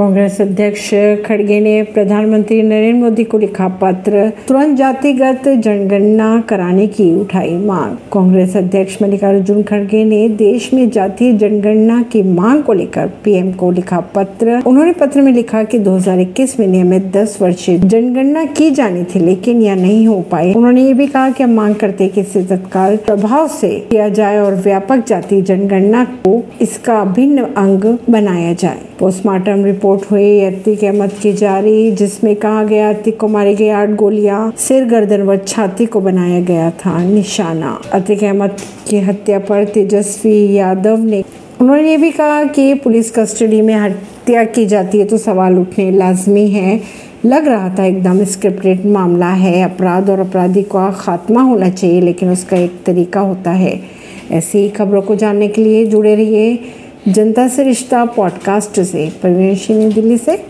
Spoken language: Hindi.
कांग्रेस अध्यक्ष खड़गे ने प्रधानमंत्री नरेंद्र मोदी को लिखा पत्र, तुरंत जातिगत जनगणना कराने की उठाई मांग। कांग्रेस अध्यक्ष मल्लिकार्जुन खड़गे ने देश में जातीय जनगणना की मांग को लेकर पीएम को लिखा पत्र। उन्होंने पत्र में लिखा कि 2021 में नियमित 10 वर्षीय जनगणना की जानी थी, लेकिन यह नहीं हो पाई। उन्होंने ये भी कहा की हम मांग करते कि इसे तत्काल प्रभाव से किया जाए और व्यापक जातीय जनगणना को इसका भिन्न अंग बनाया जाए। पोस्टमार्टम रिपोर्ट हुई अतिक अहमद की जारी, जिसमें कहा गया अतिक को मारी गई आठ गोलियाँ, सिर गर्दन व छाती को बनाया गया था निशाना। अतिक अहमद की हत्या पर तेजस्वी यादव ने, उन्होंने ये भी कहा कि पुलिस कस्टडी में हत्या की जाती है तो सवाल उठने लाजमी है। लग रहा था एकदम स्क्रिप्टेड मामला है, अपराध और अपराधी का खात्मा होना चाहिए, लेकिन उसका एक तरीका होता है। ऐसी खबरों को जानने के लिए जुड़े रहिए। जनता से रिश्ता पॉडकास्ट से परवीन दिल्ली से।